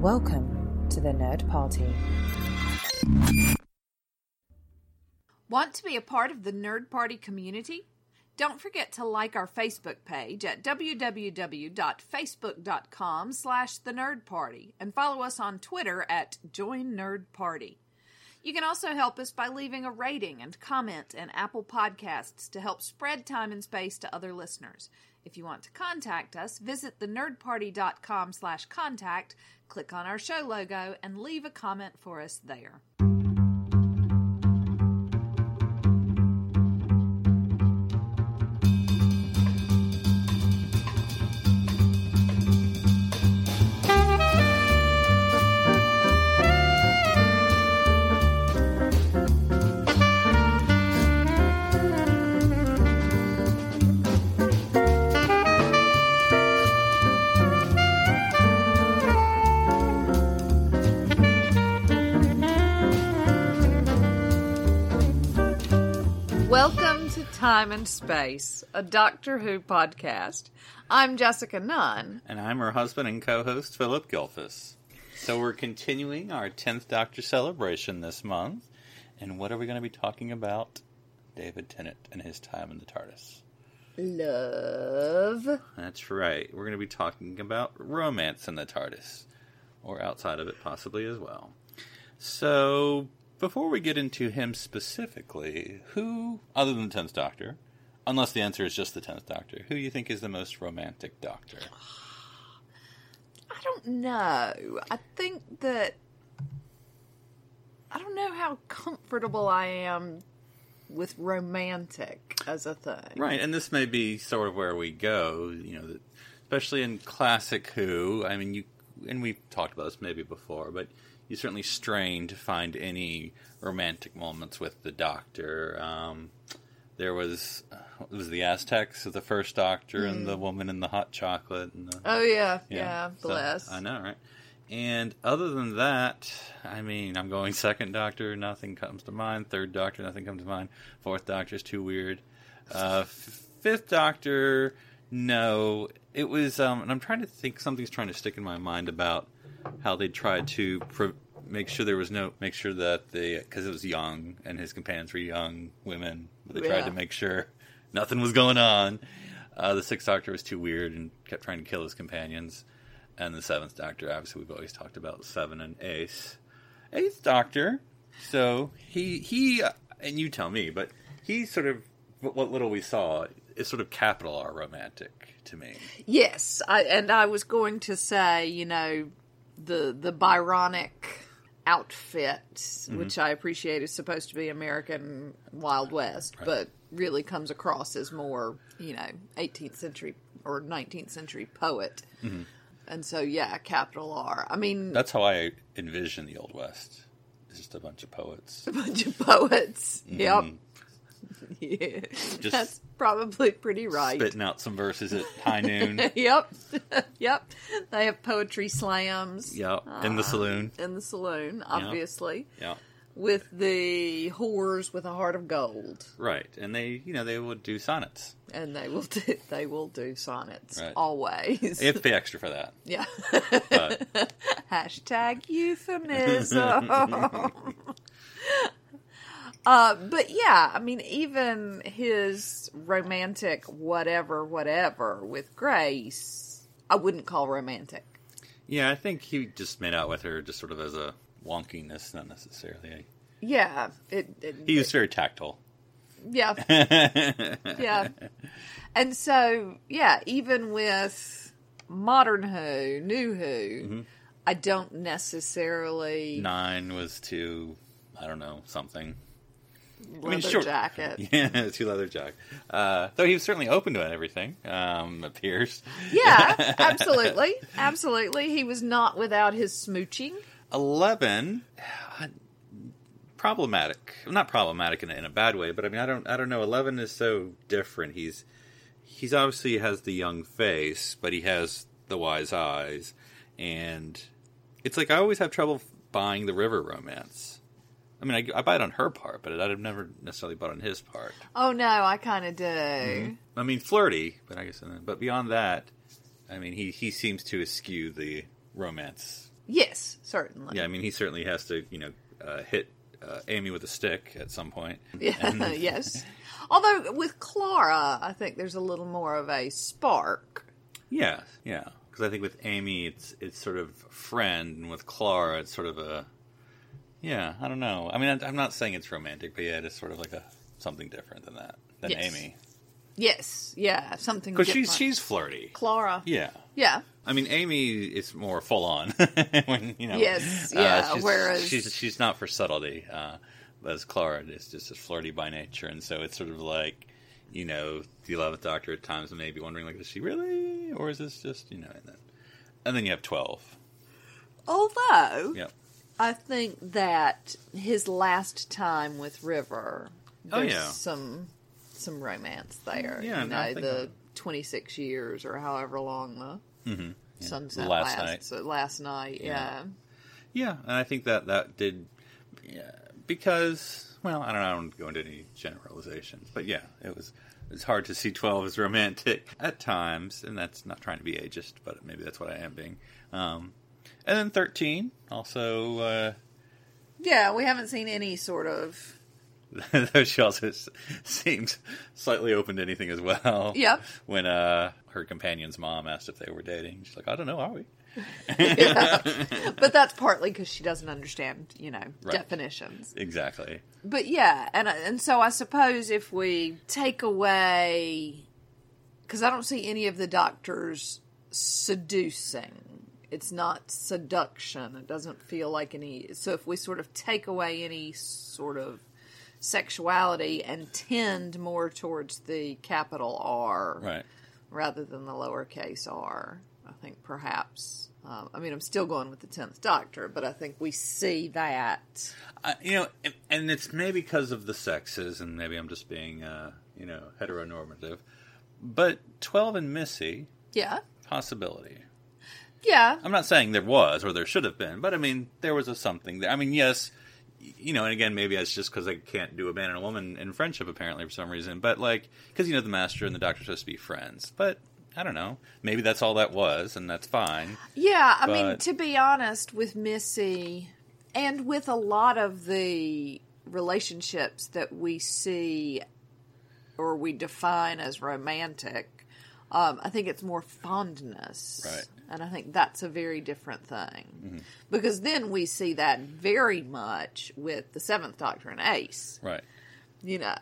Welcome to the Nerd Party. Want to be a part of the Nerd Party community? Don't forget to like our Facebook page at www.facebook.com slash the Nerd Party and follow us on Twitter at Join Nerd Party. You can also help us by leaving a rating and comment in Apple Podcasts to help spread time and space to other listeners. If you want to contact us, visit thenerdparty.com slash contact, click on our show logo, and leave a comment for us there. Time and Space, a Doctor Who podcast. I'm Jessica Nunn. And I'm her husband and co host, Phillip Gilfus. So we're continuing our 10th Doctor celebration this month. And what are we going to be talking about? David Tennant and his time in the TARDIS. Love. That's right. We're going to be talking about romance in the TARDIS, or outside of it, possibly as well. So, before we get into him specifically, who, other than the 10th Doctor, unless the answer is just the 10th Doctor, who do you think is the most romantic Doctor? I don't know. I think that. I don't know how comfortable I am with romantic as a thing. Right, and this may be sort of where we go, you know, especially in classic Who. I mean, you and we've talked about this maybe before, but you certainly strain to find any romantic moments with the Doctor. Um, there was it was the Aztecs the first Doctor and the woman in the hot chocolate. And the, Oh, yeah. Yeah. so- bless. I know, right? And other than that, I mean, I'm going second Doctor, nothing comes to mind. Third Doctor, nothing comes to mind. Fourth Doctor is too weird. Uh, f- fifth Doctor, no. It was, um, and I'm trying to think. Something's trying to stick in my mind about how they tried to pro- make sure there was no, make sure that the because it was young and his companions were young women. They tried to make sure nothing was going on. Uh, the Sixth Doctor was too weird and kept trying to kill his companions. And the Seventh Doctor, obviously, we've always talked about Seven and Ace. Eighth Doctor, so he he, and you tell me, but he sort of what what little we saw is sort of capital R romantic to me. Yes, I, and I was going to say, you know, the the Byronic outfit, Mm-hmm. which I appreciate is supposed to be American Wild West, but really comes across as more, you know, 18th century or 19th century poet. And so, yeah, capital R. I mean, Mm-hmm. That's how I envision the Old West. It's just a bunch of poets. a bunch of poets. Yep. Yeah. Just That's probably pretty right. Spitting out some verses at high noon. yep. yep. They have poetry slams. yeah, in the ah, saloon. in the saloon, obviously, Yeah. with the whores with a heart of gold, Right, and they, you know, they would do sonnets. and they will do they will do sonnets Right. always. They have to pay extra for that. yeah. But Hashtag euphemism. Uh, but yeah, I mean, even his romantic whatever, whatever with Grace, I wouldn't call romantic. yeah, I think he just made out with her just sort of as a wonkiness, not necessarily. Yeah, it, it He was very tactile. yeah, yeah. And so, yeah, even with modern Who, new Who, Mm-hmm. I don't necessarily Nine was too, I don't know, something. leather sure. jacket. Yeah, too leather jacket. Uh, though he was certainly open to everything, um, appears. Yeah, absolutely, absolutely. He was not without his smooching. 11 problematic not problematic in a, in a bad way but i mean i don't i don't know 11 is so different he's he's obviously has the young face but he has the wise eyes and it's like i always have trouble buying the river romance i mean i, I buy it on her part but I'd have never necessarily bought on his part Oh no, I kind of do. Mm-hmm. i mean flirty but i guess but beyond that i mean he he seems to eschew the romance Yes, certainly. Yeah, I mean, he certainly has to, you know, uh, hit uh, Amy with a stick at some point. Yeah, yes. Although with Clara, I think there's a little more of a spark. Yeah, yeah. Because I think with Amy, it's it's sort of friend, and with Clara, it's sort of a yeah. I don't know. I mean, I'm not saying it's romantic, but yeah, it is sort of like a something different than that than Yes. Amy. Yes, yeah, something. Because different. she's she's flirty. Clara. Yeah. Yeah, I mean, Amy is more full on. when you know, Yes, uh, yeah, she's, whereas- she's she's not for subtlety. Uh, whereas Clara is just as flirty by nature, and so it's sort of like, you know, the Eleventh Doctor at times may be wondering, like, is she really, or is this just, you know, and then, and then you have twelve. although Yeah. I think that his last time with River, Oh, there's yeah. some some romance there. Yeah, you I know the 26 years or however long the Mm-hmm. Yeah. sunset last lasts. night. Last night, Yeah. yeah. Yeah, and I think that that did yeah, because well, I don't, know, I don't go into any generalizations, but yeah, it was it's hard to see twelve as romantic at times, and that's not trying to be ageist, but maybe that's what I am being. Um, and then thirteen also. Uh, Yeah, we haven't seen any sort of. Though she also seems slightly open to anything as well. Yep. When uh, her companion's mom asked if they were dating, she's like, "I don't know, are we?" But that's partly because she doesn't understand, you know, Right. definitions. Exactly. But yeah, and and so I suppose if we take away, because I don't see any of the doctors seducing. It's not seduction. It doesn't feel like any. So if we sort of take away any sort of sexuality and tend more towards the capital R Right. rather than the lowercase r, I think perhaps. Um, I mean, I'm still going with the tenth Doctor, but I think we see that. Uh, you know, and, and it's maybe because of the sexes, and maybe I'm just being, uh, you know, heteronormative. But 12 and Missy, Yeah, possibility. Yeah, I'm not saying there was or there should have been, but I mean, there was a something there. I mean, yes, you know, and again, maybe it's just because I can't do a man and a woman in friendship, apparently, for some reason. But, like, because, you know, the master and the doctor are supposed to be friends. But, I don't know. Maybe that's all that was, and that's fine. yeah. I mean, to be honest, with Missy and with a lot of the relationships that we see or we define as romantic, um, I think it's more fondness. Right. And I think that's a very different thing. Because then we see that very much with the Seventh Doctor and Ace. Right. you know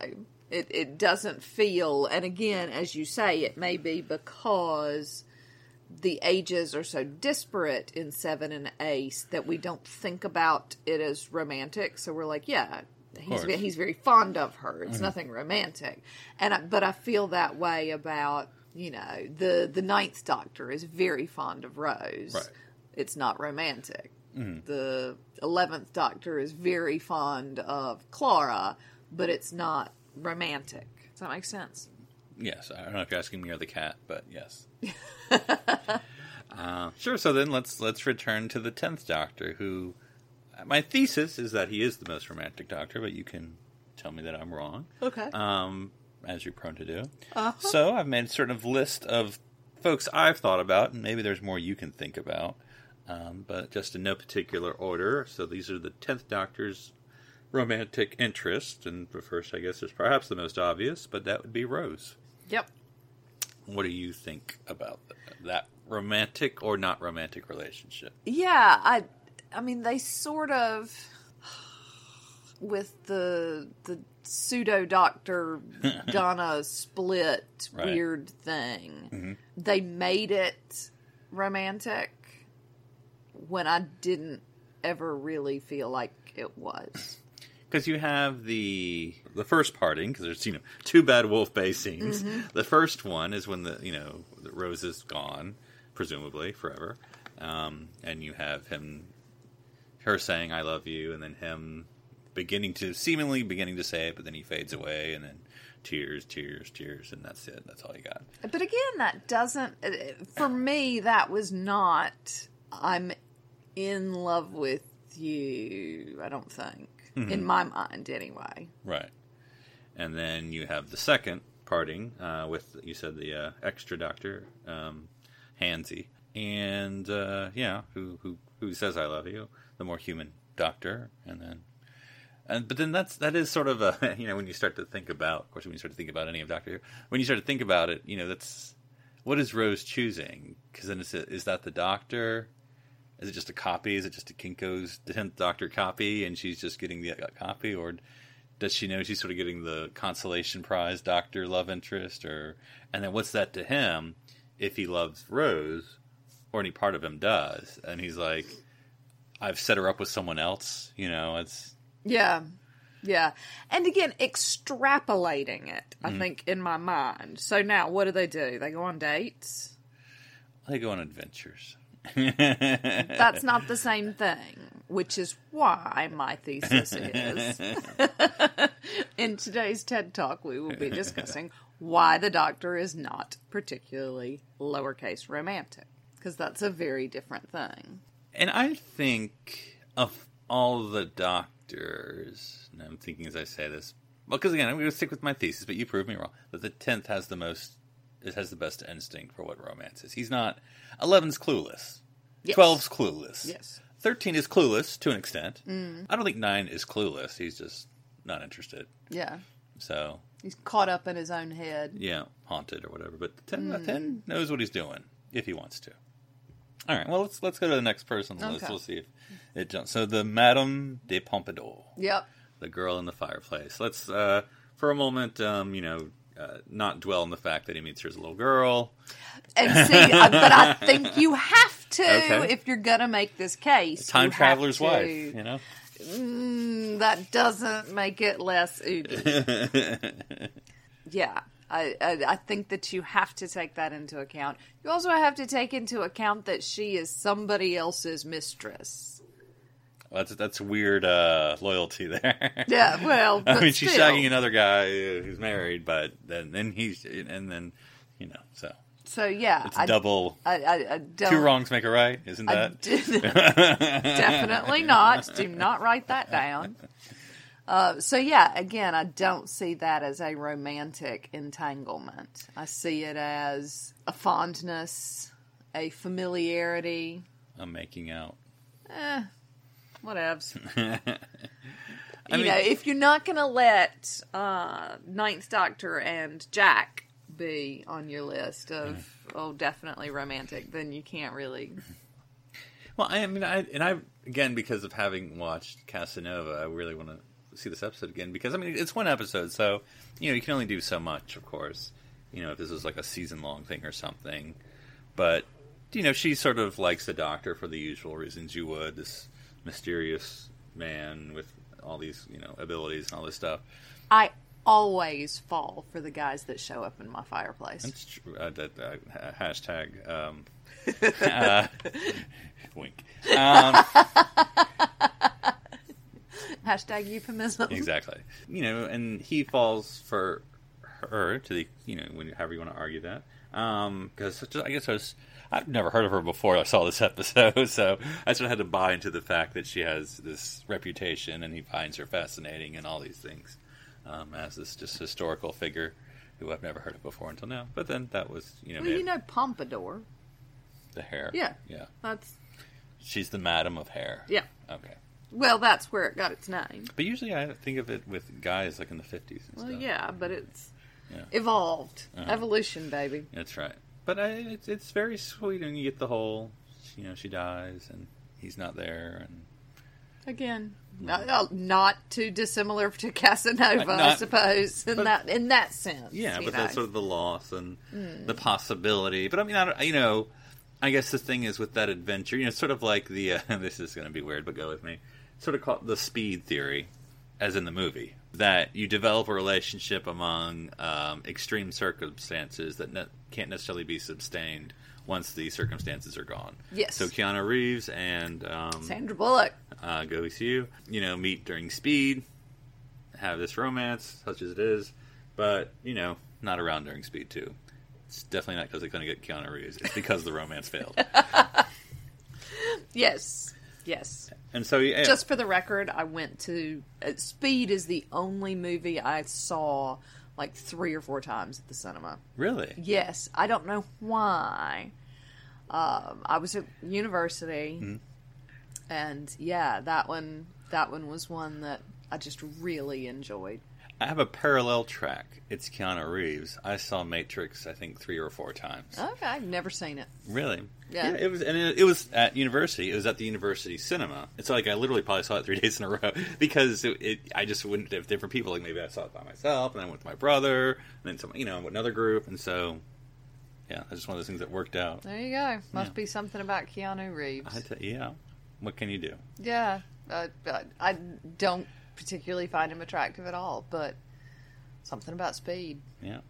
it it doesn't feel and again as you say it may be because the ages are so disparate in 7 and Ace that we don't think about it as romantic so we're like yeah he's. Mm-hmm. he's very fond of her it's nothing romantic and I, but I feel that way about you know the the ninth doctor is very fond of Rose Right. it's not romantic Mm-hmm. the 11th doctor is very fond of Clara, but it's not romantic. Does that make sense? Yes, I don't know if you're asking me or the cat, but yes. uh, sure. So then let's let's return to the tenth Doctor. Who my thesis is that he is the most romantic Doctor, but you can tell me that I'm wrong, Okay. um, as you're prone to do. Uh-huh. So I've made a sort of list of folks I've thought about, and maybe there's more you can think about, um, but just in no particular order. So these are the tenth Doctor's romantic interest, and the first, I guess, is perhaps the most obvious, but that would be Rose. Yep. What do you think about th- that romantic or not romantic relationship? Yeah, I I mean they sort of with the the pseudo doctor Donna split Right. weird thing. Mm-hmm. They made it romantic when I didn't ever really feel like it was. Because you have the the first parting, because there's you know two bad Wolf Bay scenes. The first one is when the you know the Rose is gone, presumably forever, um, and you have him, her saying "I love you," and then him beginning to seemingly beginning to say it, but then he fades away, and then tears, tears, tears, and that's it. That's all you got. But again, that doesn't. uh, For me, that was not. I'm in love with you. I don't think, in my mind, anyway. Right. And then you have the second parting uh, with, you said, the uh, extra doctor, um, Handy. and uh, yeah, who who who says I love you, the more human doctor, and then. And, but then that's that is sort of a you know when you start to think about of course when you start to think about any of Doctor Who when you start to think about it you know that's what is Rose choosing? Because then it's is that the Doctor? Is it just a copy? Is it just a Kinko's tenth Doctor copy and she's just getting the uh, copy? Or does she know she's sort of getting the consolation prize Doctor love interest? Or and then what's that to him if he loves Rose or any part of him does? And he's like I've set her up with someone else you know it's Yeah. Yeah. And again, extrapolating it, I Mm-hmm. think, in my mind. So now, what do they do? They go on dates? They go on adventures. That's not the same thing, which is why my thesis is. in today's TED Talk, we will be discussing why the Doctor is not particularly lowercase romantic, because that's a very different thing. And I think of all the doctors, and I'm thinking as I say this, well, because again, I'm going to stick with my thesis, but you prove me wrong, that the 10th has the most, it has the best instinct for what romance is. He's not, 11's clueless. 12's clueless. Yes. 13 is clueless to an extent. Mm. I don't think 9 is clueless. He's just not interested. Yeah. So, He's caught up in his own head. yeah, haunted or whatever. But 10, the mm. 10 knows what he's doing if he wants to. All right, well, let's let's go to the next person on the list. We'll see if it jumps. So, the Madame de Pompadour. Yep. the girl in the fireplace. Let's, uh, for a moment, um, you know, uh, not dwell on the fact that he meets her as a little girl. And see, I- but I think you have to Okay. if you're gonna make this case. Time traveler's wife, you know? Mm, that doesn't make it less oogie. yeah, I, I I think that you have to take that into account. You also have to take into account that she is somebody else's mistress. that's, that's weird uh, loyalty there. Yeah, well, I mean, she's still. shagging another guy who's married, but then, then he's, and then, you know, so So yeah, it's I, double. I, I, I don't. Two wrongs make a right, isn't that? did- definitely not. Do not write that down. Uh, so yeah, again, I don't see that as a romantic entanglement. I see it as a fondness, a familiarity. I'm making out. Eh, whatevs. You mean- know, if you're not going to let uh, Ninth Doctor and Jack be on your list of oh, definitely romantic, then you can't really. Well, I mean, I and I again because of having watched Casanova, I really want to see this episode again because I mean it's one episode, so you know you can only do so much, of course. You know, if this was like a season long thing or something, but you know she sort of likes the Doctor for the usual reasons you would. This mysterious man with all these you know abilities and all this stuff. I always fall for the guys that show up in my fireplace. That's true. Uh, that, uh, hashtag um, uh, wink. Um, Hashtag euphemism. exactly. You know, and he falls for her to the you know when however you want to argue that. Because I guess I was I've never heard of her before I saw this episode, so I sort of had to buy into the fact that she has this reputation, and he finds her fascinating and all these things um, as this just historical figure who I've never heard of before until now. But then that was you know, Well, you know Pompadour. the hair. Yeah. yeah. That's She's the madam of hair. yeah. Okay. Well, that's where it got its name. But usually I think of it with guys like in the fifties. Well, yeah, but it's Yeah. evolved, Uh-huh. evolution, baby. That's right. But I, it's it's very sweet, and you get the whole, you know, she dies and he's not there, and Again, not, uh, not too dissimilar to Casanova, Uh, I not- suppose, in but- that in that sense. yeah, but know. that's sort of the loss and the possibility. But I mean, I don't, you know, I guess the thing is with that adventure, you know, sort of like the uh, this is going to be weird, but go with me. Sort of called the speed theory, as in the movie, that you develop a relationship among um, extreme circumstances that ne- can't necessarily be sustained once the circumstances are gone. Yes. So Keanu Reeves and um, Sandra Bullock. uh, go see you, you know, meet during speed, have this romance, such as it is, but, you know, not around during speed, too. It's definitely not because they're going to get Keanu Reeves. It's because the romance failed. Yes, yes. And so, yeah. Just for the record, I went to uh, Speed is the only movie I saw like three or four times at the cinema. really? Yes, I don't know why. Um, I was at university, Mm-hmm. and yeah, that one that one was one that I just really enjoyed. I have a parallel track. It's Keanu Reeves. I saw Matrix, I think, three or four times. Okay, I've never seen it. Really? Yeah. it was, and it, it was at university. It was at the university cinema. It's like I literally probably saw it three days in a row because it, it, I just wouldn't have different people. Like maybe I saw it by myself, and then I went with my brother, and then some, you know, with another group, and so yeah, it's just one of those things that worked out. There you go. Must Yeah. be something about Keanu Reeves. I tell yeah, what can you do? Yeah, uh, I don't particularly find him attractive at all, but something about speed, Yeah.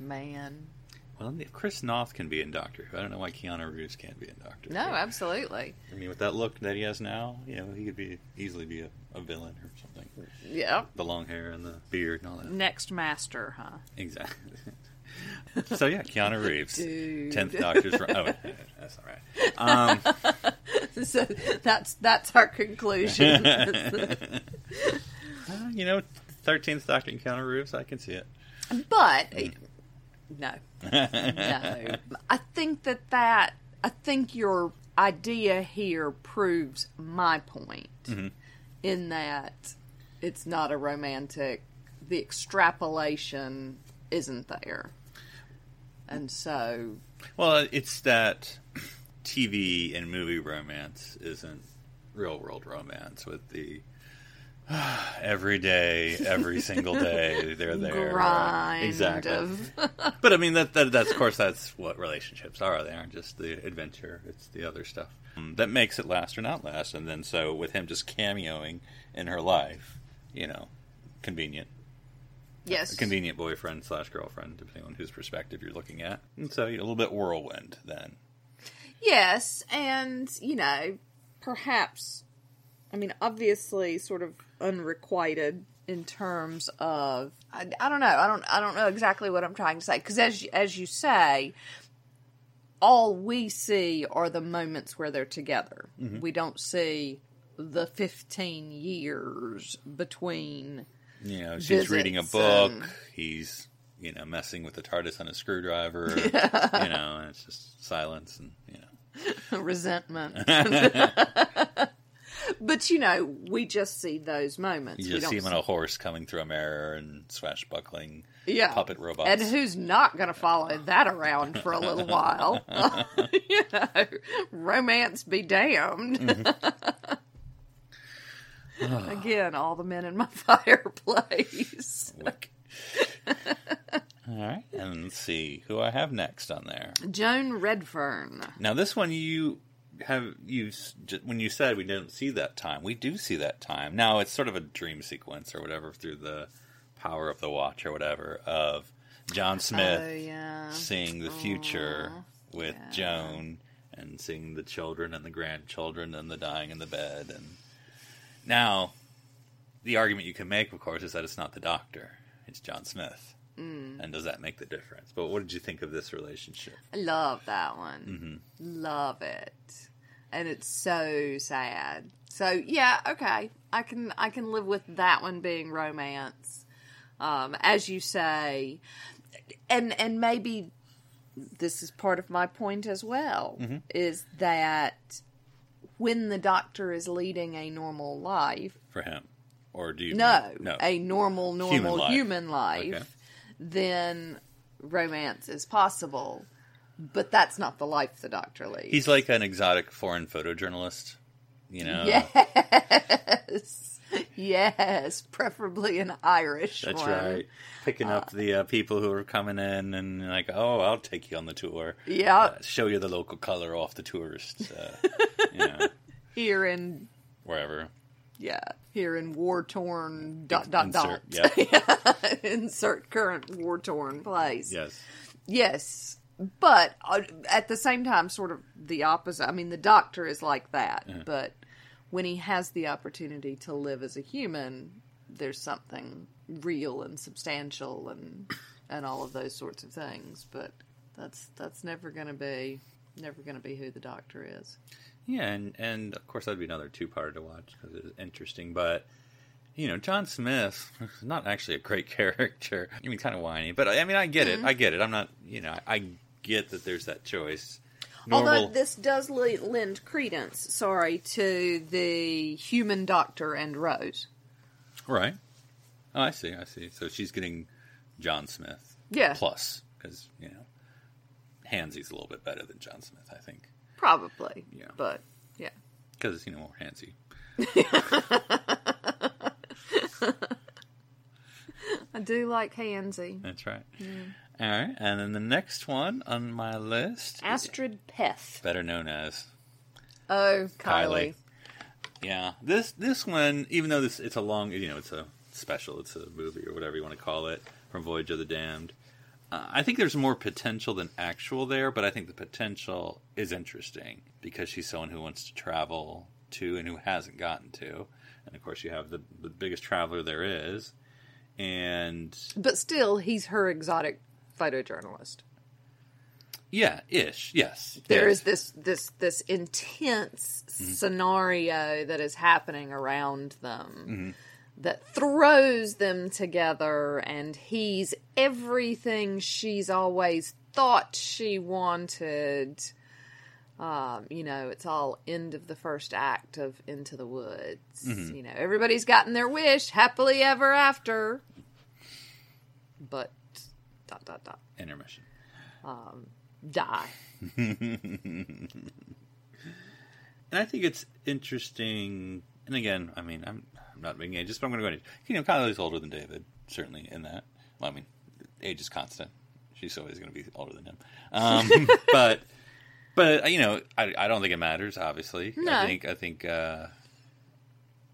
man. Well, if Chris Noth can be in Doctor Who, I don't know why Keanu Reeves can't be in Doctor No, Who. absolutely. I mean, with that look that he has now, you know, he could be easily be a, a villain or something. Yeah. The long hair and the beard and all that. Next master, huh? Exactly. so yeah, Keanu Reeves, Dude. tenth Doctor's. From, oh, that's all right. Um, so that's that's our conclusion. uh, you know, thirteenth Doctor and Keanu Reeves, I can see it. but no, no. I think that that I think your idea here proves my point in that it's not a romantic. The extrapolation isn't there, and so Well, it's that TV and movie romance isn't real world romance with the every day, every single day they're there. grind exactly. of But I mean that, that that's of course that's what relationships are. They aren't just the adventure; it's the other stuff um, that makes it last or not last. And then so with him just cameoing in her life, you know, convenient, yes, a convenient boyfriend slash girlfriend, depending on whose perspective you're looking at. And so you know, a little bit whirlwind then. Yes, and you know, perhaps I mean obviously sort of unrequited in terms of I, I don't know. I don't I don't know exactly what I'm trying to say because as you- as you say all we see are the moments where they're together. Mm-hmm. We don't see the 15 years between You know, she's reading a book. and- He's you know messing with the TARDIS on a screwdriver. You know, and it's just silence and you know. resentment. but you know, we just see those moments. You just see him on a horse coming through a mirror and swashbuckling yeah. puppet robots. And who's not going to follow that around for a little while? you know, romance be damned. Mm-hmm. Again, all the men in my fireplace. All right, and let's see who I have next on there. Joan Redfern. Now, this one you have you when you said we didn't see that time, we do see that time. Now it's sort of a dream sequence or whatever through the power of the watch or whatever of John Smith Oh yeah. seeing the future with yeah. Joan and seeing the children and the grandchildren and the dying in the bed and now the argument you can make of course is that it's not the doctor it's John Smith Mm. and does that make the difference but what did you think of this relationship I love that one. Love it. And it's so sad. So yeah, okay. I can I can live with that one being romance. Um, as you say. And and maybe this is part of my point as well, is that when the doctor is leading a normal life, for him or do you no, no a normal, normal life. human life, Okay. Then romance is possible. But that's not the life the doctor leads. he's like an exotic foreign photojournalist you know yes, yes, preferably an Irish. That's one. right. Picking up the uh, people who are coming in and like, oh, I'll take you on the tour. Yep. Uh, show you the local color off the tourists. Uh, you know, Here in wherever. Yeah, here in war torn dot dot Insert, dot. Insert current war torn place. Yes. Yes, but uh, at the same time, sort of the opposite. I mean, the doctor is like that, Uh-huh. but when he has the opportunity to live as a human, there's something real and substantial and and all of those sorts of things. But that's that's never going to be never going to be who the doctor is. Yeah, and and of course that'd be another two part to watch because it's interesting. But you know, John Smith is not actually a great character. I mean, kind of whiny, but I mean, I get Mm-hmm. it. I get it. I'm not. You know, I get that there's that choice. normal. Although this does lend credence, sorry, to the human doctor and Rose. Right. Oh, I see. I see. So she's getting John Smith. Yeah. Plus, because you know, Handy's a little bit better than John Smith, I think, Probably. Yeah. But, yeah. because it's, you know more Handy. I do like Handy. That's right. All right, and then the next one on my list, Astrid Peth. better known as Oh, Kylie. Kylie. Yeah, this this one, even though this it's a long, you know, it's a special, it's a movie or whatever you want to call it from Voyage of the Damned. Uh, I think there's more potential than actual there, but I think the potential is interesting because she's someone who wants to travel to and who hasn't gotten to, and of course you have the the biggest traveler there is, and But still, he's her exotic photojournalist. yeah, ish, yes, There is this this this intense scenario that is happening around them that throws them together and he's everything she's always thought she wanted um, you know, it's all end of the first act of Into the Woods. You know, everybody's gotten their wish, happily ever after. But dot dot dot intermission. die. And I think it's interesting. And again, I mean, I'm I'm not being ageist, but I'm going to go into you know Kylie's older than David, certainly in that. Well, I mean, age is constant. She's always going to be older than him. Um, but but you know, I I don't think it matters. Obviously, No. I think I think. Uh,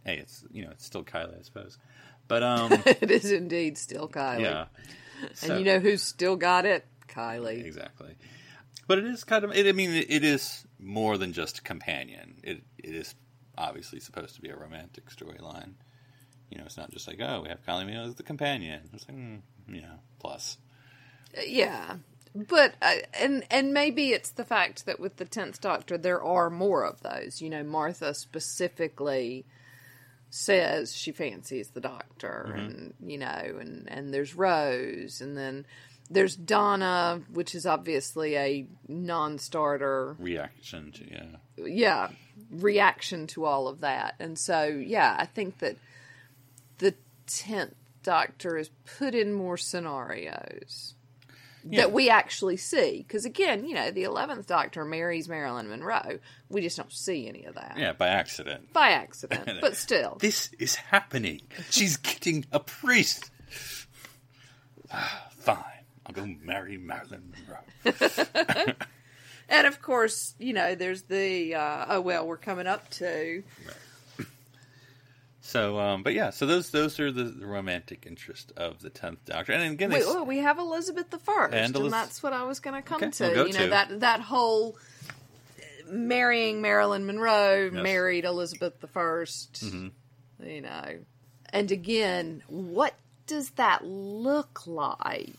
hey, it's you know it's still Kylie, I suppose. But um, it is indeed still Kylie. yeah. And you know who's still got it? Kylie. Exactly. But it is kind of. It, I mean, it, it is more than just a companion. It it is obviously supposed to be a romantic storyline. You know, it's not just like oh, we have Minogue as the companion. It's like mm, yeah, plus. Yeah. But uh, and and maybe it's the fact that with the tenth Doctor there are more of those. You know, Martha specifically says she fancies the Doctor, and you know, and and there's Rose, and then there's Donna, which is obviously a non-starter. Reaction to yeah, yeah reaction to all of that and so yeah i think that the 10th doctor is put in more scenarios Yeah. that we actually see because again you know the 11th doctor marries marilyn monroe we just don't see any of that yeah, by accident. by accident but still This is happening. She's getting a priest. Fine, I'll go marry Marilyn Monroe. and of course you know there's the uh, oh well we're coming up to So, um, but yeah, so those those are the, the romantic interest of the tenth Doctor, and again, Wait, well, we have Elizabeth the First, And and, that's what I was going to come Okay, to. we'll go you know that that whole uh, marrying Marilyn Monroe, Yes. Mm-hmm. married Elizabeth the 1st You know, and again, what does that look like?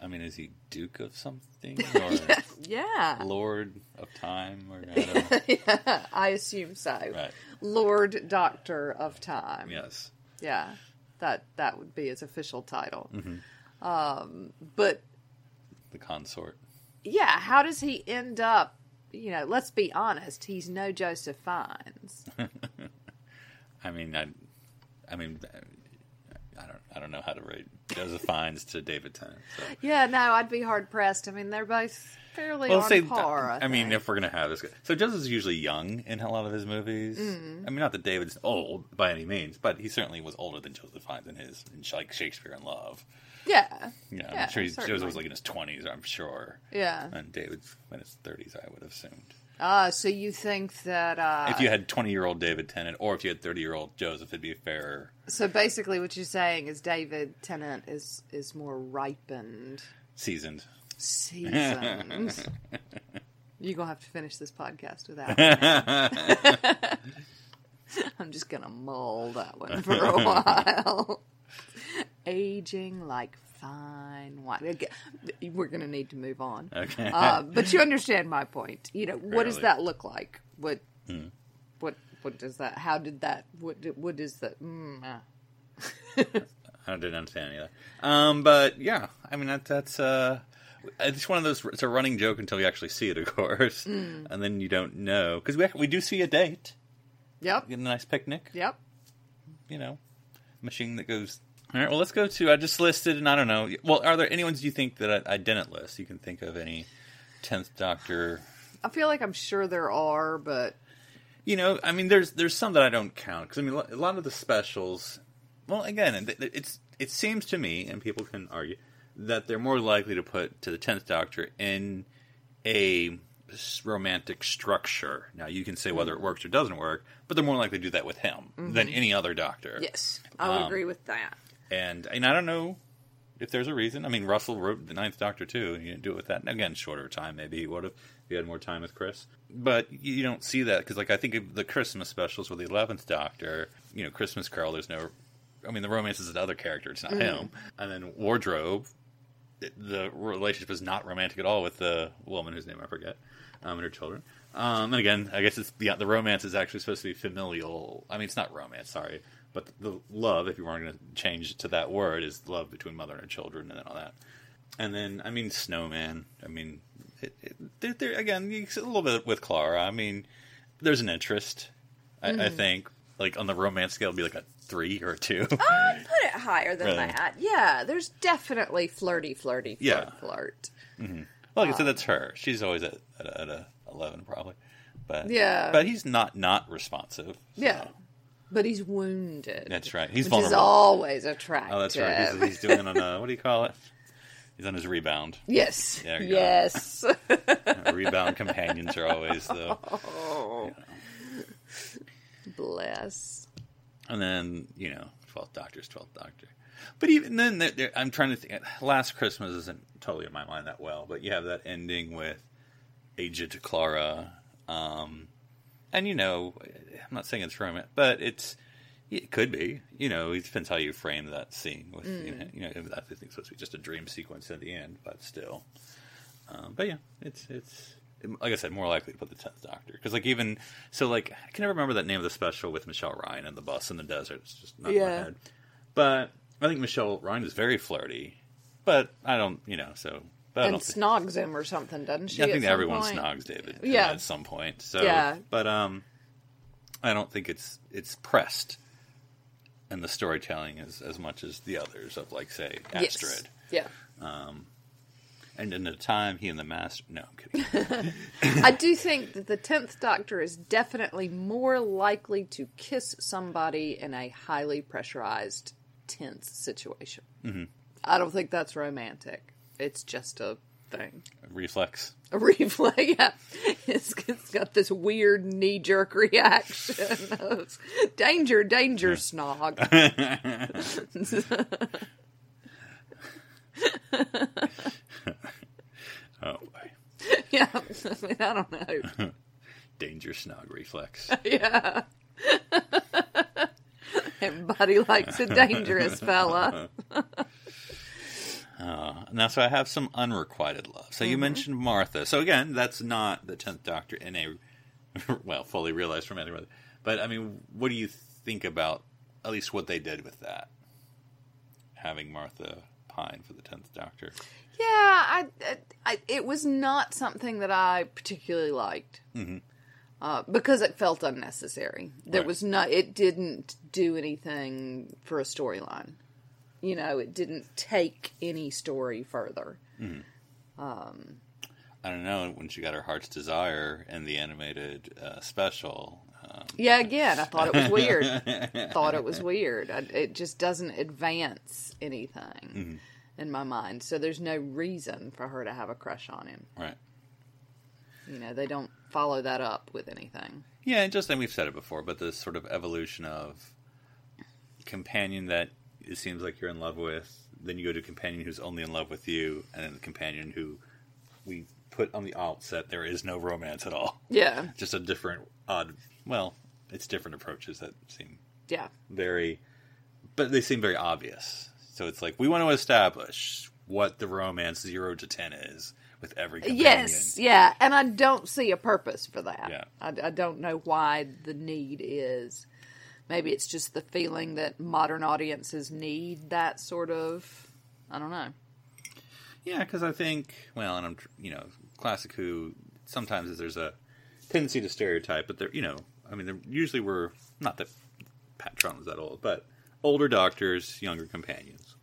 I mean, is he Duke of something or Yeah, Lord of Time or I don't know. I assume so. right? Lord Doctor of Time. Yes. Yeah, that that would be his official title. Mm-hmm. Um, but The consort. yeah, how does he end up? You know, let's be honest. He's no Joseph Fiennes. I mean, I, I mean, I don't, know how to rate Joseph Fiennes to David Tennant. So. Yeah, no, I'd be hard pressed. I mean, they're both fairly Well, on say, par. I, I mean, if we're gonna have this, guy. so Joseph's usually young in a lot of his movies. Mm. I mean, not that David's old by any means, but he certainly was older than Joseph Fiennes in his, in like Shakespeare in Love. yeah, Yeah, Yeah, I'm sure he's, Joseph was like in his twenties. I'm sure. yeah. And David's in his thirties, I would have assumed. Ah, so you think that? Uh, if you had 20 year old David Tennant or if you had 30 year old Joseph, it'd be fairer. so basically, what you're saying is David Tennant is is more ripened, Seasoned. seasoned. You're gonna have to finish this podcast without. I'm just gonna mull that one for a while. Aging like fine wine. We're gonna need to move on. Okay. Uh, but you understand my point. You know, what does that look like? What, what, what does that? How did that? What, what is that? Mm, ah. I didn't understand any of that. Um, but yeah, I mean, that, that's, uh, it's one of those. It's a running joke until you actually see it, of course, Mm. and then you don't know because we we do see a date, Yep. get a nice picnic, Yep. you know, machine that goes. All right, well, let's go to. I just listed, and I don't know. Well, are there any ones you think that I, I didn't list? You can think of any tenth Doctor. I feel like I'm sure there are, but You know, I mean, there's there's some that I don't count because I mean, a lot of the specials. Well, again, it- it's it seems to me, and people can argue that they're more likely to put to the tenth Doctor in a romantic structure. Now, you can say whether it works or doesn't work, but they're more likely to do that with him than any other Doctor. yes, I would Um, agree with that. And and I don't know if there's a reason. I mean, Russell wrote the Ninth Doctor too, and you didn't do it with that. Again, shorter time. Maybe he would have if he had more time with Chris. But you don't see that because, like, I think of the Christmas specials with the Eleventh Doctor. You know, Christmas Carol. There's no. I mean, the romance is another character. It's not him. And then Wardrobe. The relationship is not romantic at all with the woman whose name I forget, um, and her children. Um, and again, I guess it's the the romance is actually supposed to be familial. I mean, it's not romance. Sorry, but the love, if you weren't going to change it to that word, is love between mother and her children, and all that. And then, I mean, Snowman. I mean, it, it, there, there, again, a little bit with Clara. I mean, there's an interest. I, I mm-hmm. think, like on the romance scale, it'd be like a three or a two. I'd put it higher than that. Yeah, there's definitely flirty, flirty, flirt, Yeah. flirt. Mm-hmm. well, like I said, uh, that's her. She's always at, at, at a eleven, probably. But Yeah. but he's not not responsive. so- Yeah, but he's wounded. that's right. He's which vulnerable. is always attractive. Oh, that's right. He's, he's doing it on a what do you call it? He's on his rebound. yes, you yes. Rebound companions are always the. Bless. And then you know, twelfth Doctor's twelfth Doctor. But even then, there- there- I'm trying to think. Last Christmas isn't totally in my mind that well, but you have that ending with aged Clara, um, and you know, I'm not saying it's romantic, but it's it could be. You know, it depends how you frame that scene. With you know, you know, I think it's supposed to be just a dream sequence at the end, but still. Um, but yeah, it's it's like I said, more likely to put the tenth Doctor because like even so, like I can never remember that name of the special with Michelle Ryan and the bus in the desert. It's just not in my head. But I think Michelle Ryan is very flirty, but I don't, you know, so. But And snogs him or something, doesn't she? I think everyone point? snogs David Yeah. at some point. So, Yeah. but um, I don't think it's it's pressed and the storytelling is as much as the others of like say Yes. Astrid. Yeah. And in the time he and the master. No, I'm kidding. I do think that the tenth Doctor is definitely more likely to kiss somebody in a highly pressurized, tense situation. Mm-hmm. I don't think that's romantic. It's just a thing, A Reflex. a reflex. Yeah, it's, it's got this weird knee jerk reaction. of, danger, danger, snog. Oh boy. yeah, I mean, I don't know. Danger snog reflex. Yeah. Everybody likes a dangerous fella. Uh, now, so I have some unrequited love. So you mm-hmm. mentioned Martha. So again, that's not the tenth Doctor in a well fully realized romantic. relationship. But I mean, what do you think about at least what they did with that? Having Martha pine for the tenth Doctor. Yeah, I, I, it was not something that I particularly liked mm-hmm. uh, because it felt unnecessary. There Right. was not. It didn't do anything for a storyline. You know, it didn't take any story further. um I don't know when she got her heart's desire in the animated uh, special. Um, Yeah, again, I thought it was weird. thought it was weird. I, it just doesn't advance anything in my mind. So there's no reason for her to have a crush on him. right. You know, they don't follow that up with anything. Yeah, and just and we've said it before, but this sort of evolution of companion that it seems like you're in love with, then you go to a companion who's only in love with you, and then the companion who we put on the outset there is no romance at all. Yeah, Just a different odd well, it's different approaches that seem yeah, very but they seem very obvious. So it's like we want to establish what the romance zero to ten is with every companion. yes, yeah. And I don't see a purpose for that. Yeah. I, I don't know why the need is. Maybe it's just the feeling that modern audiences need that sort of. I don't know. Yeah, because I think, well, and I'm, you know, classic Who. Sometimes there's a tendency to stereotype, but they're, you know, I mean, usually were not that Patron was that old, but older doctors, younger companions,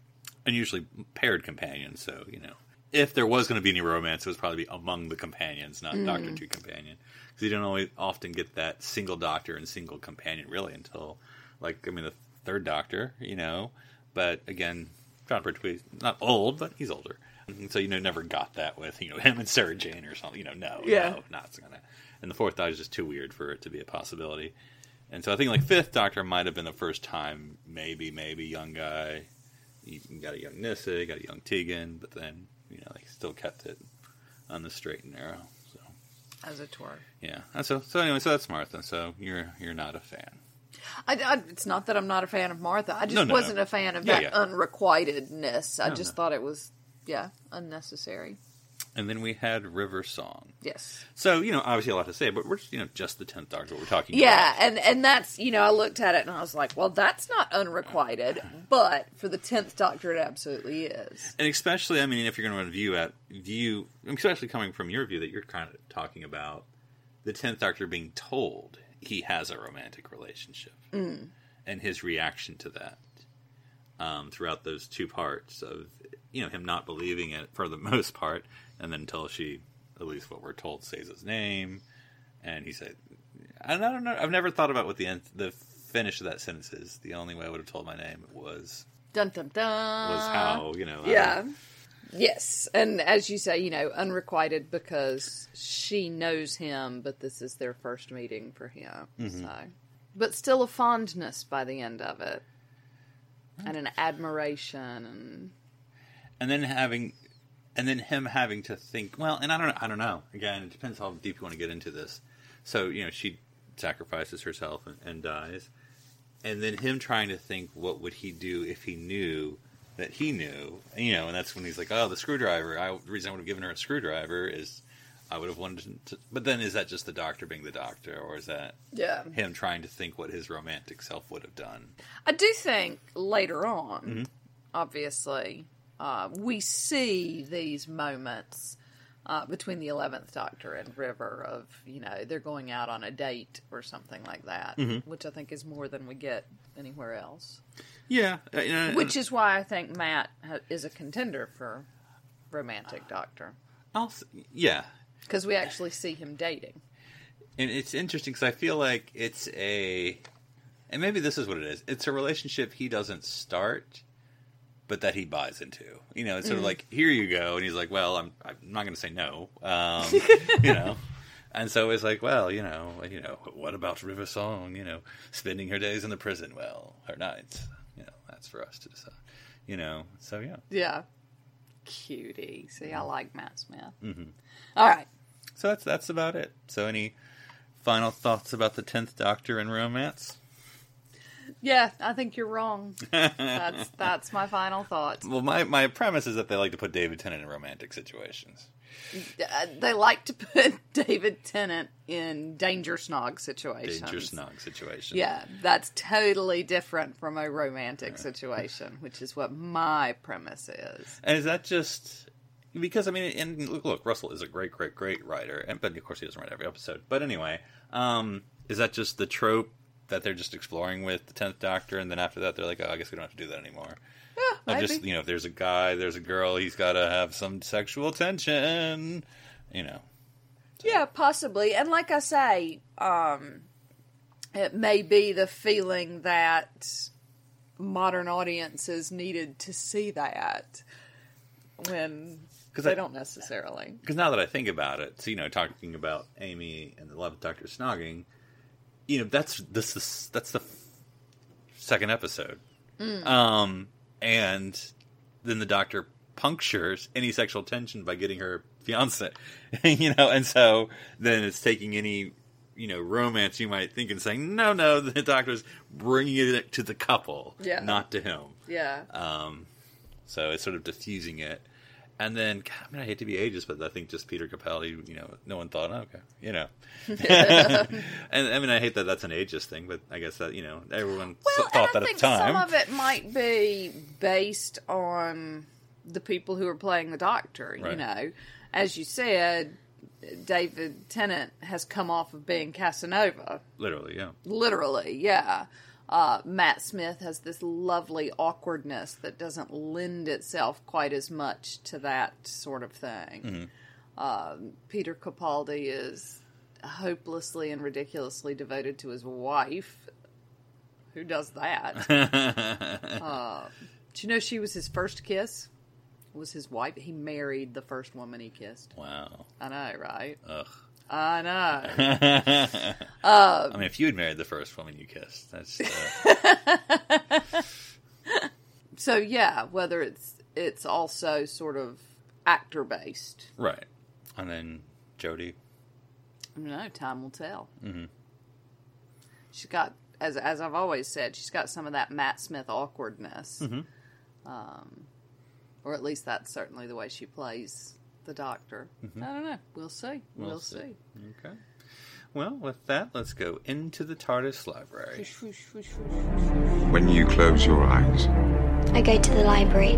and usually paired companions. So you know, if there was going to be any romance, it was probably among the companions, not mm. Doctor Two companion, because you don't always often get that single doctor and single companion really until, like, I mean, the third Doctor, you know. But again, Jon Pertwee, not old, but he's older. And so you know, never got that with you know him and Sarah Jane or something. You know, no, Yeah. no, not gonna. And the fourth Doctor is just too weird for it to be a possibility. And so I think like fifth Doctor might have been the first time, maybe, maybe young guy. You you got a young Nyssa, you got a young Tegan, but then you know they still kept it on the straight and narrow. So As a tour. yeah, so so anyway, so that's Martha. So you're you're not a fan. I, I- it's not that I'm not a fan of Martha. I just No, no, wasn't no. a fan of Yeah, that yeah. unrequitedness. I just thought it was, yeah, unnecessary. And then we had River Song. Yes. So you know, obviously a lot to say, but we're just, you know just the tenth Doctor. What we're talking Yeah, about. and and that's you know I looked at it and I was like, well, that's not unrequited, but for the tenth Doctor, it absolutely is. and especially I mean, if you're going to view at view, especially coming from your view that you're kind of talking about the tenth Doctor being told he has a romantic relationship and his reaction to that um, throughout those two parts of you know him not believing it for the most part, and then until she, at least what we're told, says his name, and he said, I don't know, I've never thought about what the end, the finish of that sentence is. The only way I would have told my name was Dun dun dun. was how you know Yeah. Yes, and as you say, you know, unrequited because she knows him, but this is their first meeting for him. Mm-hmm. So, but still a fondness by the end of it, and an admiration, and and then having and then him having to think well and i don't i don't know. Again it depends how deep you want to get into this. So you know she sacrifices herself and, and dies. And then him trying to think what would he do if he knew that he knew you know and that's when he's like oh the screwdriver. I, the reason i would have given her a screwdriver is i would have wanted to but then is that just the doctor being the doctor or is that yeah, him trying to think what his romantic self would have done? I do think later on, Mm-hmm. obviously, uh, we see these moments uh, between the Eleventh Doctor and River of you know they're going out on a date or something like that, Mm-hmm. which I think is more than we get anywhere else. yeah uh, Which is why I think Matt ha- is a contender for romantic Doctor I'll s- yeah because we actually see him dating. And it's interesting because I feel like it's a, and maybe this is what it is. It's a relationship he doesn't start, but that he buys into. You know, it's sort of like here you go, and he's like, well, I'm I'm not going to say no, um, you know. And so it's like, well, you know, you know, what about River Song? You know, spending her days in the prison, well, her nights. You know, that's for us to decide. You know, so yeah. Yeah, cutie. See, I like Matt Smith. Mhm. All right. So that's that's about it. So any final thoughts about the tenth Doctor and romance? Yeah, I think you're wrong. That's that's my final thought. Well, my, my premise is that they like to put David Tennant in romantic situations. Uh, They like to put David Tennant in danger snog situations. Danger snog situations. Yeah, that's totally different from a romantic situation, which is what my premise is. And is that just because I mean, and look, look, Russell is a great, great, great writer, and but of course he doesn't write every episode. But anyway, um, is that just the trope that they're just exploring with the Tenth Doctor, and then after that they're like, oh, I guess we don't have to do that anymore. Yeah, maybe. just you know, if there's a guy, there's a girl, he's got to have some sexual tension, you know. Yeah, possibly. And like I say, um, it may be the feeling that modern audiences needed to see that when 'Cause they I- don't necessarily. because now that I think about it, so, you know, talking about Amy and the Eleventh Doctor snogging, you know, that's this is that's the f- second episode, um, and then the Doctor punctures any sexual tension by getting her fiance, you know, and so then it's taking any you know romance you might think and saying no, no, the Doctor's bringing it to the couple, Yeah. not to him. Yeah. Um, so it's sort of diffusing it. And then, God, I mean, I hate to be ageist, but I think just Peter Capaldi, you know, no one thought, oh, okay, you know. and I mean, I hate that that's an ageist thing, but I guess that, you know, everyone Well, thought that think at the time. some of it might be based on the people who are playing the Doctor. You know, as you said, David Tennant has come off of being Casanova. Literally, yeah. Literally, yeah. Uh, Matt Smith has this lovely awkwardness that doesn't lend itself quite as much to that sort of thing. Um, Peter Capaldi is hopelessly and ridiculously devoted to his wife. Who does that? Do you know she was his first kiss? Was his wife? He married the first woman he kissed. wow. I know, right? Ugh. I know. I mean, if you had married the first woman you kissed, that's uh, so yeah, whether it's it's also sort of actor based. right. And then Jodie. I don't know. Time will tell. Mm-hmm. She's got, as as I've always said, she's got some of that Matt Smith awkwardness. Um, or at least that's certainly the way she plays the Doctor. I don't know. We'll see. We'll, We'll see. see. Okay. Well, with that, let's go into the TARDIS library. When you close your eyes, I go to the library.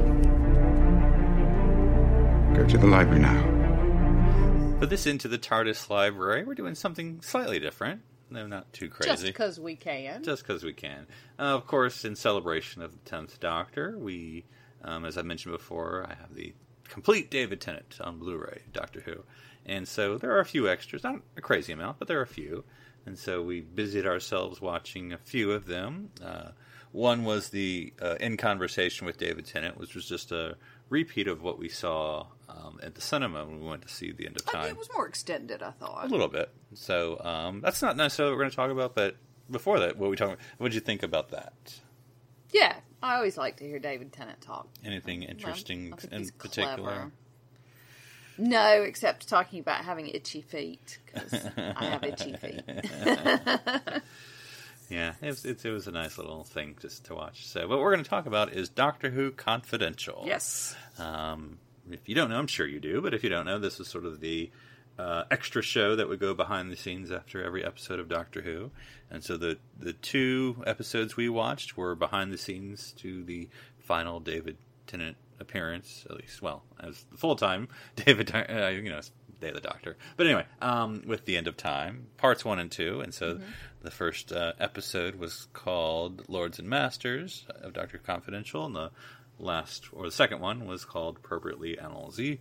go to the library now. For this into the TARDIS library, we're doing something slightly different. No, not too crazy. Just because we can. just because we can. Uh, of course, in celebration of the tenth Doctor, we, um, as I mentioned before, I have the complete David Tennant on Blu-ray, Doctor Who, and so there are a few extras, not a crazy amount, but there are a few, and so we busied ourselves watching a few of them. Uh, one was the uh, In Conversation with David Tennant, which was just a repeat of what we saw um, at the cinema when we went to see the end of I time mean, it was more extended, I thought. a little bit. So um, that's not necessarily what we're going to talk about, but before that, what we talking? What did you think about that? Yeah, I always like to hear David Tennant talk. Anything interesting think in particular? clever. No, except talking about having itchy feet because I have itchy feet. Yeah, it was, it, it was a nice little thing just to watch. So, what we're going to talk about is Doctor Who Confidential. Yes. Um, if you don't know, I'm sure you do, but if you don't know, this is sort of the uh, extra show that would go behind the scenes after every episode of Doctor Who. And so the the two episodes we watched were behind the scenes to the final David Tennant appearance, at least, well, as the full time David, uh, you know, Day of the Doctor. But anyway, um, with the end of time, parts one and two, and so the first uh, episode was called Lords and Masters of Doctor Confidential, and the last or the second one was called appropriately Allons-y,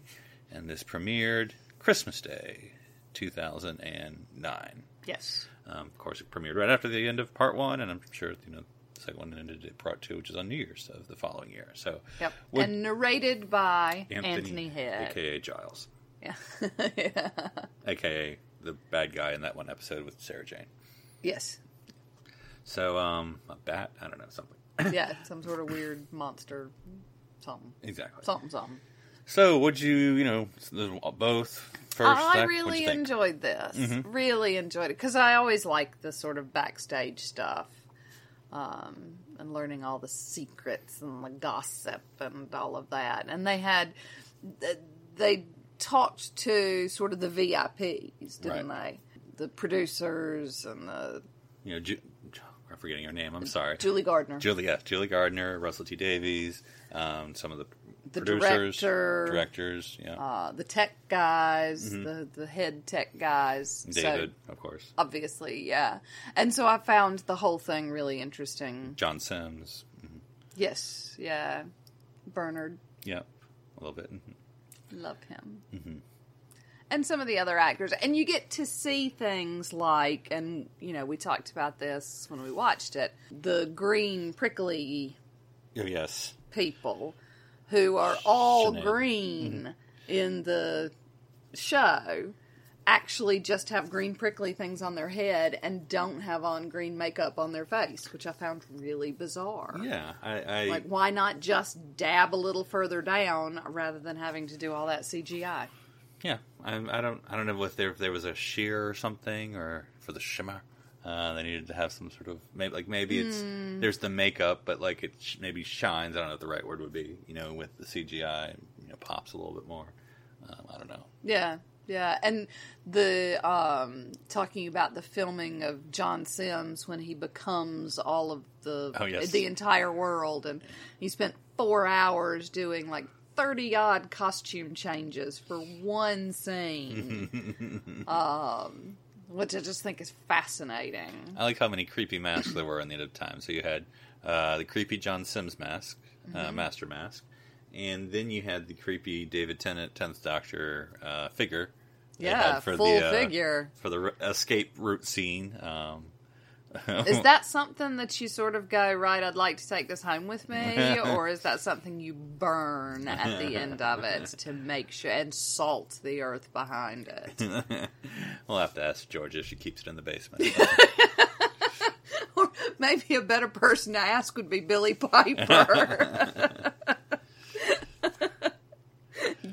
and this premiered Christmas Day, two thousand and nine. Yes. Um, of course, it premiered right after the end of part one, and I'm sure you know the second one ended at part two, which is on New Year's of the following year. So, Yep. and narrated by Anthony, Head. aka Giles, Yeah. aka the bad guy in that one episode with Sarah Jane. yes. So, um, a bat, I don't know something Yeah. Some sort of weird monster. Something. exactly. Something. Something. So, would you, you know, both first? I really enjoyed this. Mm-hmm. Really enjoyed it because I always like the sort of backstage stuff, um, and learning all the secrets and the gossip and all of that. And they had they talked to sort of the VIPs, didn't they? The producers and the You know, Ju- I'm forgetting her name. I'm sorry. Julie Gardner. Julia, Julie Gardner, Russell T Davies, um, some of the, The producers, director. directors, yeah, uh, the tech guys, the the head tech guys, So, Mm-hmm. David, of course, obviously, yeah. And so I found the whole thing really interesting. John Sims, mhm. Yes, yeah. Bernard, yeah, a little bit. mhm. love him. And some of the other actors. And you get to see things like, and, you know, we talked about this when we watched it the green, prickly Oh, yes, people who are all Sinead. Mm-hmm. green in the show actually just have green prickly things on their head and don't have on green makeup on their face, which I found really bizarre. yeah. I, I Like, why not just dab a little further down rather than having to do all that CGI? yeah. I, I don't, I don't know if there, if there was a sheer or something, or for the shimmer. Uh, they needed to have some sort of maybe like maybe it's Hmm. there's the makeup, but like it sh- maybe shines. I don't know what the right word would be. You know, with the CGI, you know, pops a little bit more. Um, I don't know. Yeah, yeah, and the um, talking about the filming of John Sims when he becomes all of the Oh, yes. the entire world, and he spent four hours doing like 30 odd costume changes for one scene. um, which I just think is fascinating. I like how many creepy masks there were in the end of time. So you had uh, the creepy John Sims mask, uh, Master Mask, and then you had the creepy David Tennant, Tenth Doctor uh, figure. Yeah, for full the, uh, figure. for the escape route scene. Um, Is that something that you sort of go, right, I'd like to take this home with me? or is that something you burn at the end of it to make sure and salt the earth behind it? we'll have to ask Georgia if she keeps it in the basement. or maybe a better person to ask would be Billie Piper.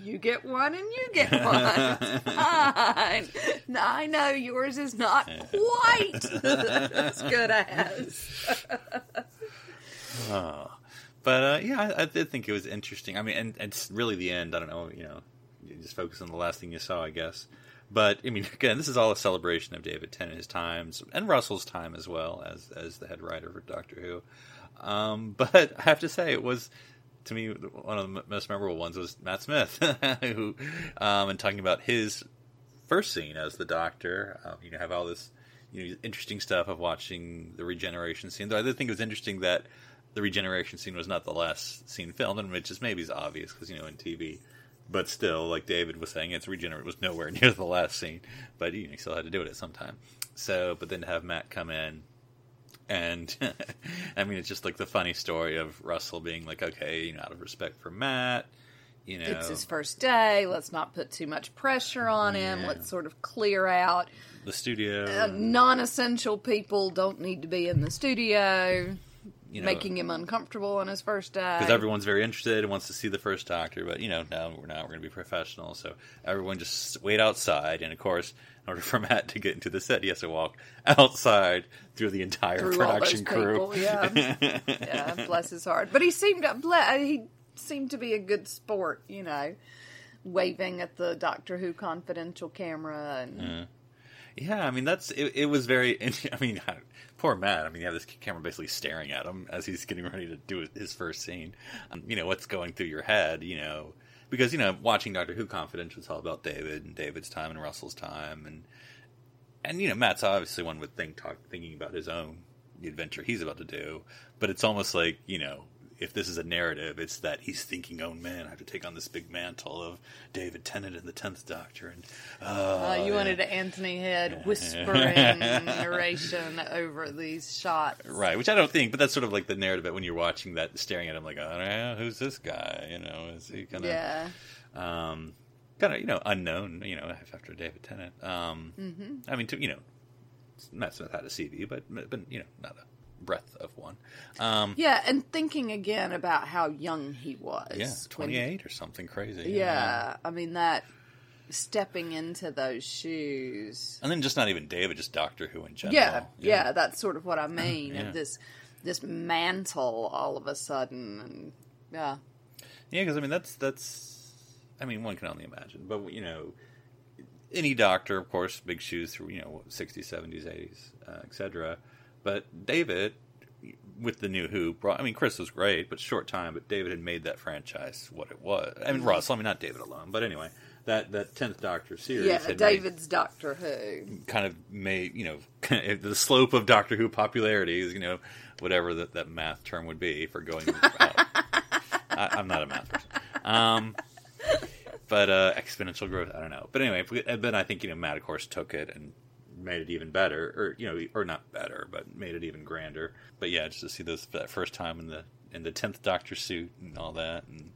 you get one and you get one. Fine. No, I know yours is not quite as good as. But uh, yeah, I, I did think it was interesting. I mean, and, and it's really the end. I don't know, you know, you just focus on the last thing you saw, I guess. But I mean, again, this is all a celebration of David Tennant, his times, and Russell's time as well as as the head writer for Doctor Who. Um, but I have to say, it was to me one of the most memorable ones was Matt Smith, who, um, and talking about his first scene as the Doctor. Um, you know, have all this you know interesting stuff of watching the regeneration scene. Though I did think it was interesting that the regeneration scene was not the last scene filmed, and which is maybe is obvious because you know in TV. But still, like David was saying, it's regenerate was nowhere near the last scene, but you, know, you still had to do it at some time. So, but then to have Matt come in, and I mean, it's just like the funny story of Russell being like, okay, you know, out of respect for Matt, you know, It's his first day. Let's not put too much pressure on him. Yeah. Let's sort of clear out. the studio, Uh, non essential people don't need to be in the studio, you know, making him uncomfortable on his first day. because everyone's very interested and wants to see the first doctor but you know now we're not we're going to be professional so everyone just wait outside and of course in order for matt to get into the set he has to walk outside through the entire through production crew people. Yeah, yeah, bless his heart. But he seemed he seemed to be a good sport, you know, waving at the Doctor Who confidential camera and yeah i mean that's it, it was very i mean poor matt. I mean you have this camera basically staring at him as he's getting ready to do his first scene. Um, you know what's going through your head you know because you know watching doctor who confidential is all about david and david's time and russell's time. And and you know Matt's obviously one would think talk thinking about his own adventure he's about to do, but it's almost like you know if this is a narrative, it's that he's thinking, "Oh man, I have to take on this big mantle of David Tennant and the Tenth Doctor," and uh, uh, you wanted Anthony Head whispering narration over these shots. right, which I don't think, but that's sort of like the narrative that when you're watching that, staring at him like, "I don't know, who's this guy?" You know, is he kind of Yeah, um, kind of you know unknown you know after David Tennant. Um, Mm-hmm. I mean, to, you know, Matt Smith had a CV, but but you know not a breadth of one. Um, yeah, and thinking again about how young he was. yeah, when- twenty eight or something crazy. Yeah, I mean that stepping into those shoes. and then just not even David, just Doctor Who in general. Yeah, yeah, that's sort of what I mean. Yeah. This this mantle all of a sudden, and yeah, Yeah, because I mean that's that's. I mean, one can only imagine, but you know, any doctor, of course, big shoes through you know sixties, seventies, eighties, uh, etc. But David, with the new Who, brought. I mean, Chris was great, but short time. But David had made that franchise what it was. I mean, Russell. I mean, not David alone, but anyway, that that tenth Doctor series. yeah. had made- David's Doctor Who. kind of made you know the slope of Doctor Who popularity is you know whatever that, that math term would be for going. I, I'm not a math person, um, but uh, exponential growth. I don't know. But anyway, if we, then I think you know Matt of course took it and made it even better, or you know, or not better, but made it even grander. But yeah, just to see those that first time in the in the tenth Doctor suit and all that and.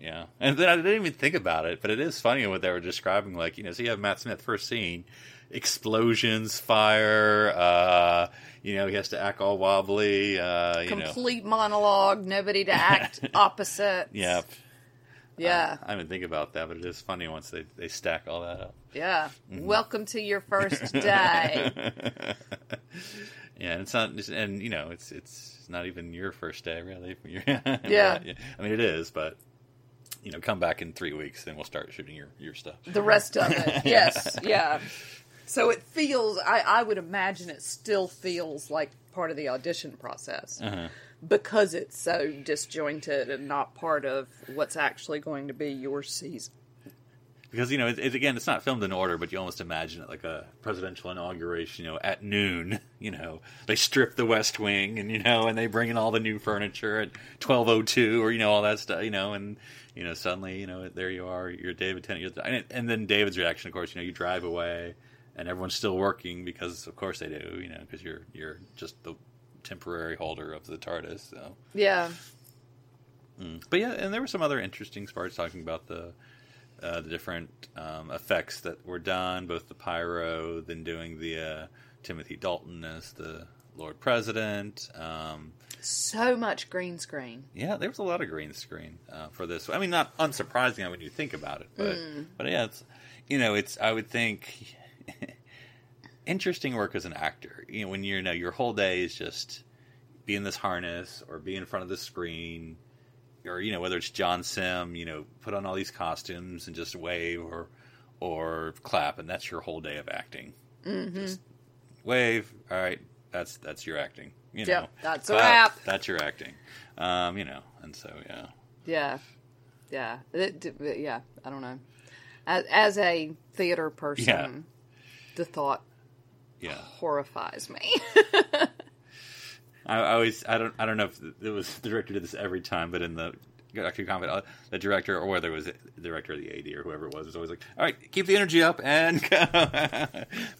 Yeah, and then I didn't even think about it, but it is funny what they were describing. Like, you know, so you have Matt Smith first scene, explosions, fire. Uh, you know, he has to act all wobbly. Uh, you know, Complete monologue. Nobody to act opposite. yeah. Yeah, I didn't think about that, but it is funny once they they stack all that up. yeah. Mm-hmm. Welcome to your first day. Yeah, and it's not, just- and you know, it's it's not even your first day, really. You're- Yeah. I mean, it is, but you know, come back in three weeks, then we'll start shooting your your stuff. the rest of it. Yes, yeah. So it feels. I, I would imagine it still feels like part of the audition process. Uh-huh. Because it's so disjointed and not part of what's actually going to be your season. because you know it, it, again it's not filmed in order but you almost imagine it like a presidential inauguration you know at noon you know they strip the west wing and you know and they bring in all the new furniture at 1202 or you know all that stuff you know and you know suddenly you know there you are you're david tennant you're, and, and then david's reaction of course you know you drive away and everyone's still working because of course they do you know because you're you're just the temporary holder of the tardis so Yeah. but yeah, and there were some other interesting parts talking about the uh, the different um, effects that were done, both the pyro, then doing the uh, Timothy Dalton as the Lord President. Um, So much green screen. yeah, there was a lot of green screen uh, for this. I mean, not unsurprising when you think about it, but but yeah, it's you know, it's I would think interesting work as an actor. You know, when you're you know your whole day is just be in this harness or be in front of the screen, or you know whether it's John Simm, you know, put on all these costumes and just wave or or clap, and that's your whole day of acting. Mm-hmm. Just wave. All right, that's that's your acting. You know, Yep, that's a wrap. That's your acting. Um, you know, and so yeah. Yeah. Yeah. It- yeah. I don't know. As, as a theater person, Yeah. the thought Yeah, horrifies me. I, I always I don't I don't know if it was the director did this every time, but in the actually comment uh, the director or whether it was the director of the AD or whoever it was was always like, all right, keep the energy up and go.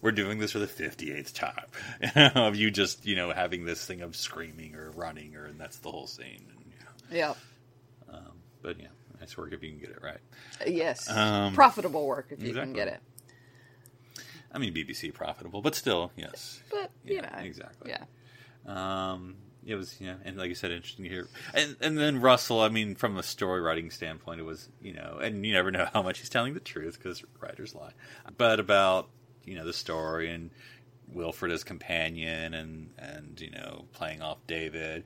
we're doing this for the fifty eighth time of you just you know having this thing of screaming or running or and that's the whole scene. And, yeah. yeah. um, but yeah, nice work if you can get it right. Yes. Um, Profitable work if you can get it. I mean BBC profitable, but still yes. But, you Yeah, know. exactly. Yeah. Um, it was yeah, and like you said, interesting to hear. And and then Russell, I mean, from a story writing standpoint, it was you know, and you never know how much he's telling the truth because writers lie. But about you know the story and Wilfred as companion and and you know playing off David,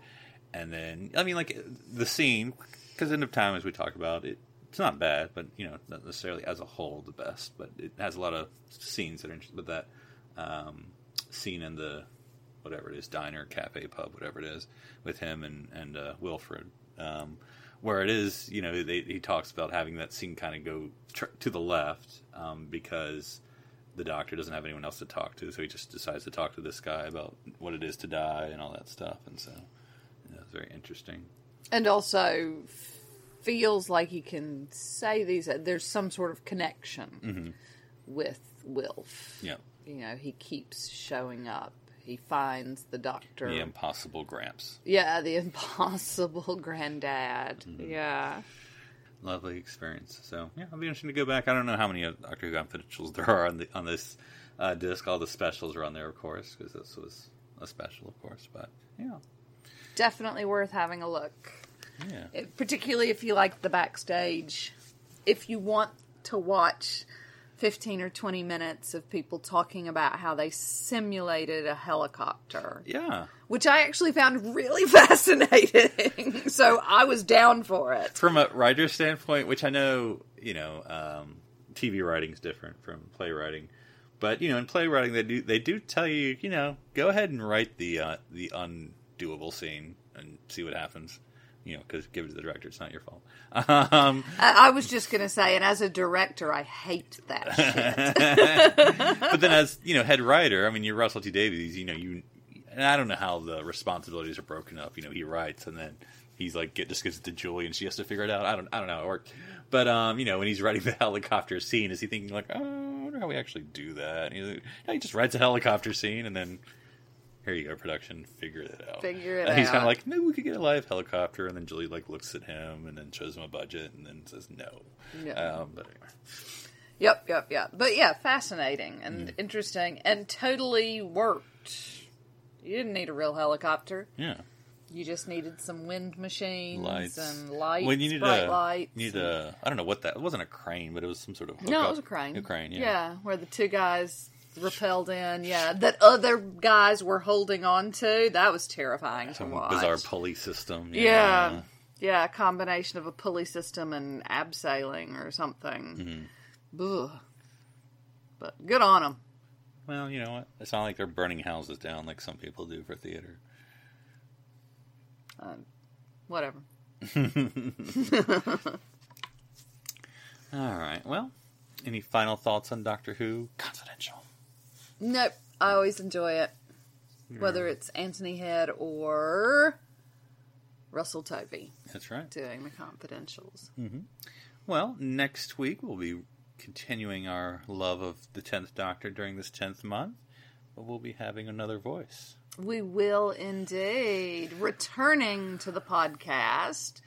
and then I mean like the scene because end of time as we talked about it. It's not bad, but you know, not necessarily as a whole the best. But it has a lot of scenes that are interesting. But that um, scene in the whatever it is, diner, cafe, pub, whatever it is, with him and and uh, Wilfred, um, where it is, you know, they, he talks about having that scene kind of go tr- to the left um, because the doctor doesn't have anyone else to talk to, so he just decides to talk to this guy about what it is to die and all that stuff, and so yeah, it's very interesting. And also feels like he can say these. There's some sort of connection with Wilf. Yeah, You know, he keeps showing up. He finds the doctor. the impossible Gramps, Yeah, the impossible granddad. Mm-hmm. Yeah. lovely experience. So yeah, it'll be interesting to go back. I don't know how many Doctor Who confidentials there are on the on this uh, disc. All the specials are on there, of course, because this was a special, of course. But yeah, Definitely worth having a look. Yeah. It- particularly if you like the backstage. If you want to watch 15 or 20 minutes of people talking about how they simulated a helicopter, Yeah. which I actually found really fascinating. so I was down for it. From a writer's standpoint, which I know, you know, um, TV writing is different from playwriting, but you know, in playwriting they do they do tell you, you know, go ahead and write the uh, the undoable scene and see what happens. You know, because give it to the director; it's not your fault. Um, I, I was just going to say, and as a director, I hate that shit. but then, as you know, head writer, I mean, you're Russell T Davies. You know, you and I don't know how the responsibilities are broken up. You know, he writes and then he's like get just gives it to Julie and she has to figure it out. I don't I don't know how it works. But um, you know, when he's writing the helicopter scene, is he thinking like, oh, I wonder how we actually do that? And he's like, no, he just writes a helicopter scene and then here you go, production, figure it out. Figure it and he's kind of like, maybe we could get a live helicopter, and then Julie like looks at him and then shows him a budget and then says no. No. Um, but anyway. Yep, yep, yep. But yeah, fascinating and Mm. interesting and totally worked. You didn't need a real helicopter. Yeah. You just needed some wind machines lights and lights, Well, you need bright a, lights. You need a. I don't know what that. It wasn't a crane, but it was some sort of. no, it was a crane. A crane, yeah. yeah. where the two guys repelled in. Yeah, that other guys were holding on to. That was terrifying to Some watch. bizarre pulley system. Yeah. Yeah, a combination of a pulley system and abseiling or something. Mm-hmm. But good on them. Well, you know what? It's not like they're burning houses down like some people do for theater. Uh, whatever. All right. Well, any final thoughts on Doctor Who? Nope. I always enjoy it. Whether it's Anthony Head or Russell Tovey That's right. doing the confidentials. Mm-hmm. Well, next week we'll be continuing our love of the 10th Doctor during this 10th month, but we'll be having another voice. We will indeed. Returning to the podcast,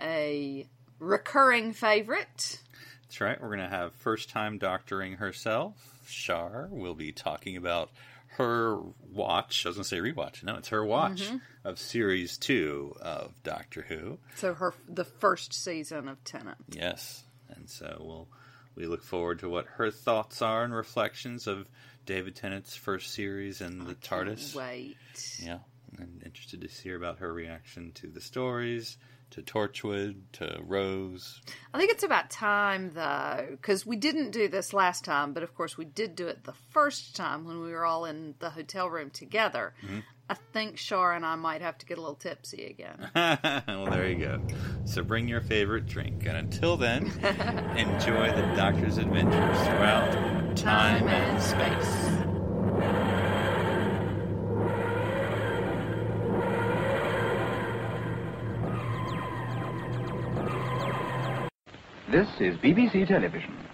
a recurring favorite. That's right. We're going to have first time doctoring herself, Shar. We'll be talking about her watch. I was going to say rewatch. No, it's her watch mm-hmm. of series two of Doctor Who. So her the first season of Tennant. Yes. And so we'll we look forward to what her thoughts are and reflections of David Tennant's first series and the TARDIS. Wait. Yeah. I'm interested to hear about her reaction to the stories, to Torchwood, to Rose. I think it's about time though, because we didn't do this last time, but of course we did do it the first time when we were all in the hotel room together. Mm-hmm. I think Shar and I might have to get a little tipsy again. well, there you go. So bring your favorite drink. And until then, enjoy the Doctor's adventures throughout time and space. This is BBC Television.